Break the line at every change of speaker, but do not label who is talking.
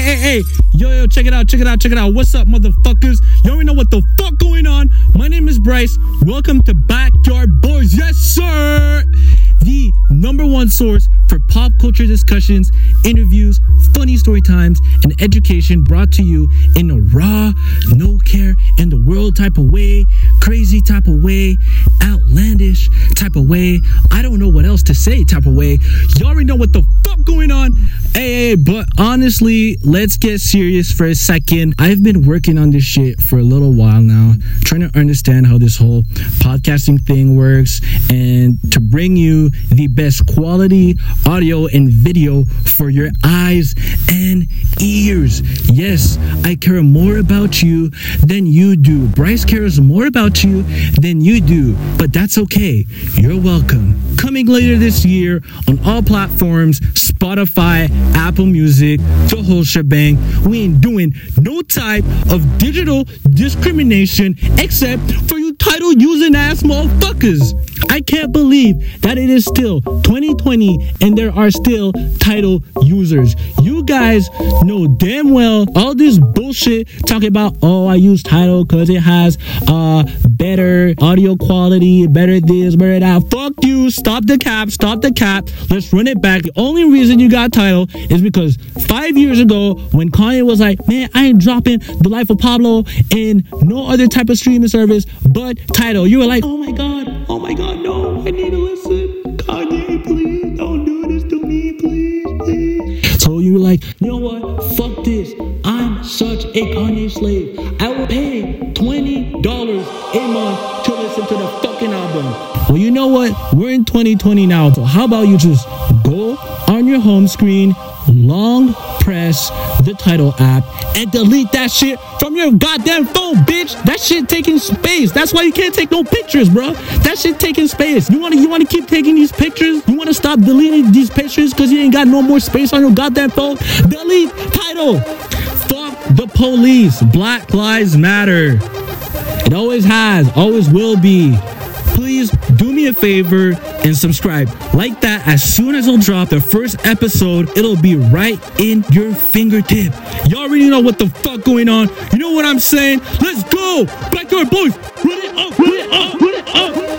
hey, hey, hey. Yo, yo, check it out, check it out, check it out. What's up, motherfuckers? You already know what the fuck going on. My name is Bryce. Welcome to Backyard Boys. Yes, sir. The number one source for pop culture discussions, interviews, funny story times, and education brought to you in a raw, no care in the world type of way, crazy type of way, outlandish type of way. I don't know what else to say type of way. You already know what the fuck going on. Hey, but honestly, let's get serious for a second. I've been working on this shit for a little while now, trying to understand how this whole podcasting thing works and to bring you the best quality audio and video for your eyes and ears. Yes, I care more about you than you do. Bryce cares more about you than you do, but that's okay. You're welcome. Coming later this year on all platforms Spotify, Apple Music, the whole shebang. We ain't doing no type of digital discrimination except for you Tidal using ass motherfuckers. I can't believe that it is still 2020 and there are still Tidal users. You guys know damn well all this bullshit talking about, oh, I use Tidal because it has uh better audio quality, better this, better that. Fuck you. Stop the cap. Stop the cap. Let's run it back. The only reason you got Tidal is because five years ago when Kanye was like, man, I ain't dropping the life of Pablo in no other type of streaming service but Tidal. You were like, oh my god, oh my god, no, I need to listen. Kanye, please don't do this to me, please, please. So you like, you know what? Fuck this. I'm such a Kanye slave. I will pay twenty dollars a month to listen to the fucking album. Well, you know what? We're in 2020 now. So how about you just go on your home screen, long press the Tidal app, and delete that shit from your goddamn phone, bitch. That shit taking space. That's why you can't take no pictures, bro. That shit taking space. You wanna you wanna keep taking these pictures? You wanna stop deleting these pictures because you ain't got no more space on your goddamn phone? Delete Tidal. Fuck the police. Black lives matter. It always has, always will be. Please do me a favor and subscribe. Like that, as soon as it'll drop the first episode, it'll be right in your fingertip. Y'all already know what the fuck going on. You know what I'm saying? Let's go! Backyard boys, run it up, run it up, run it up.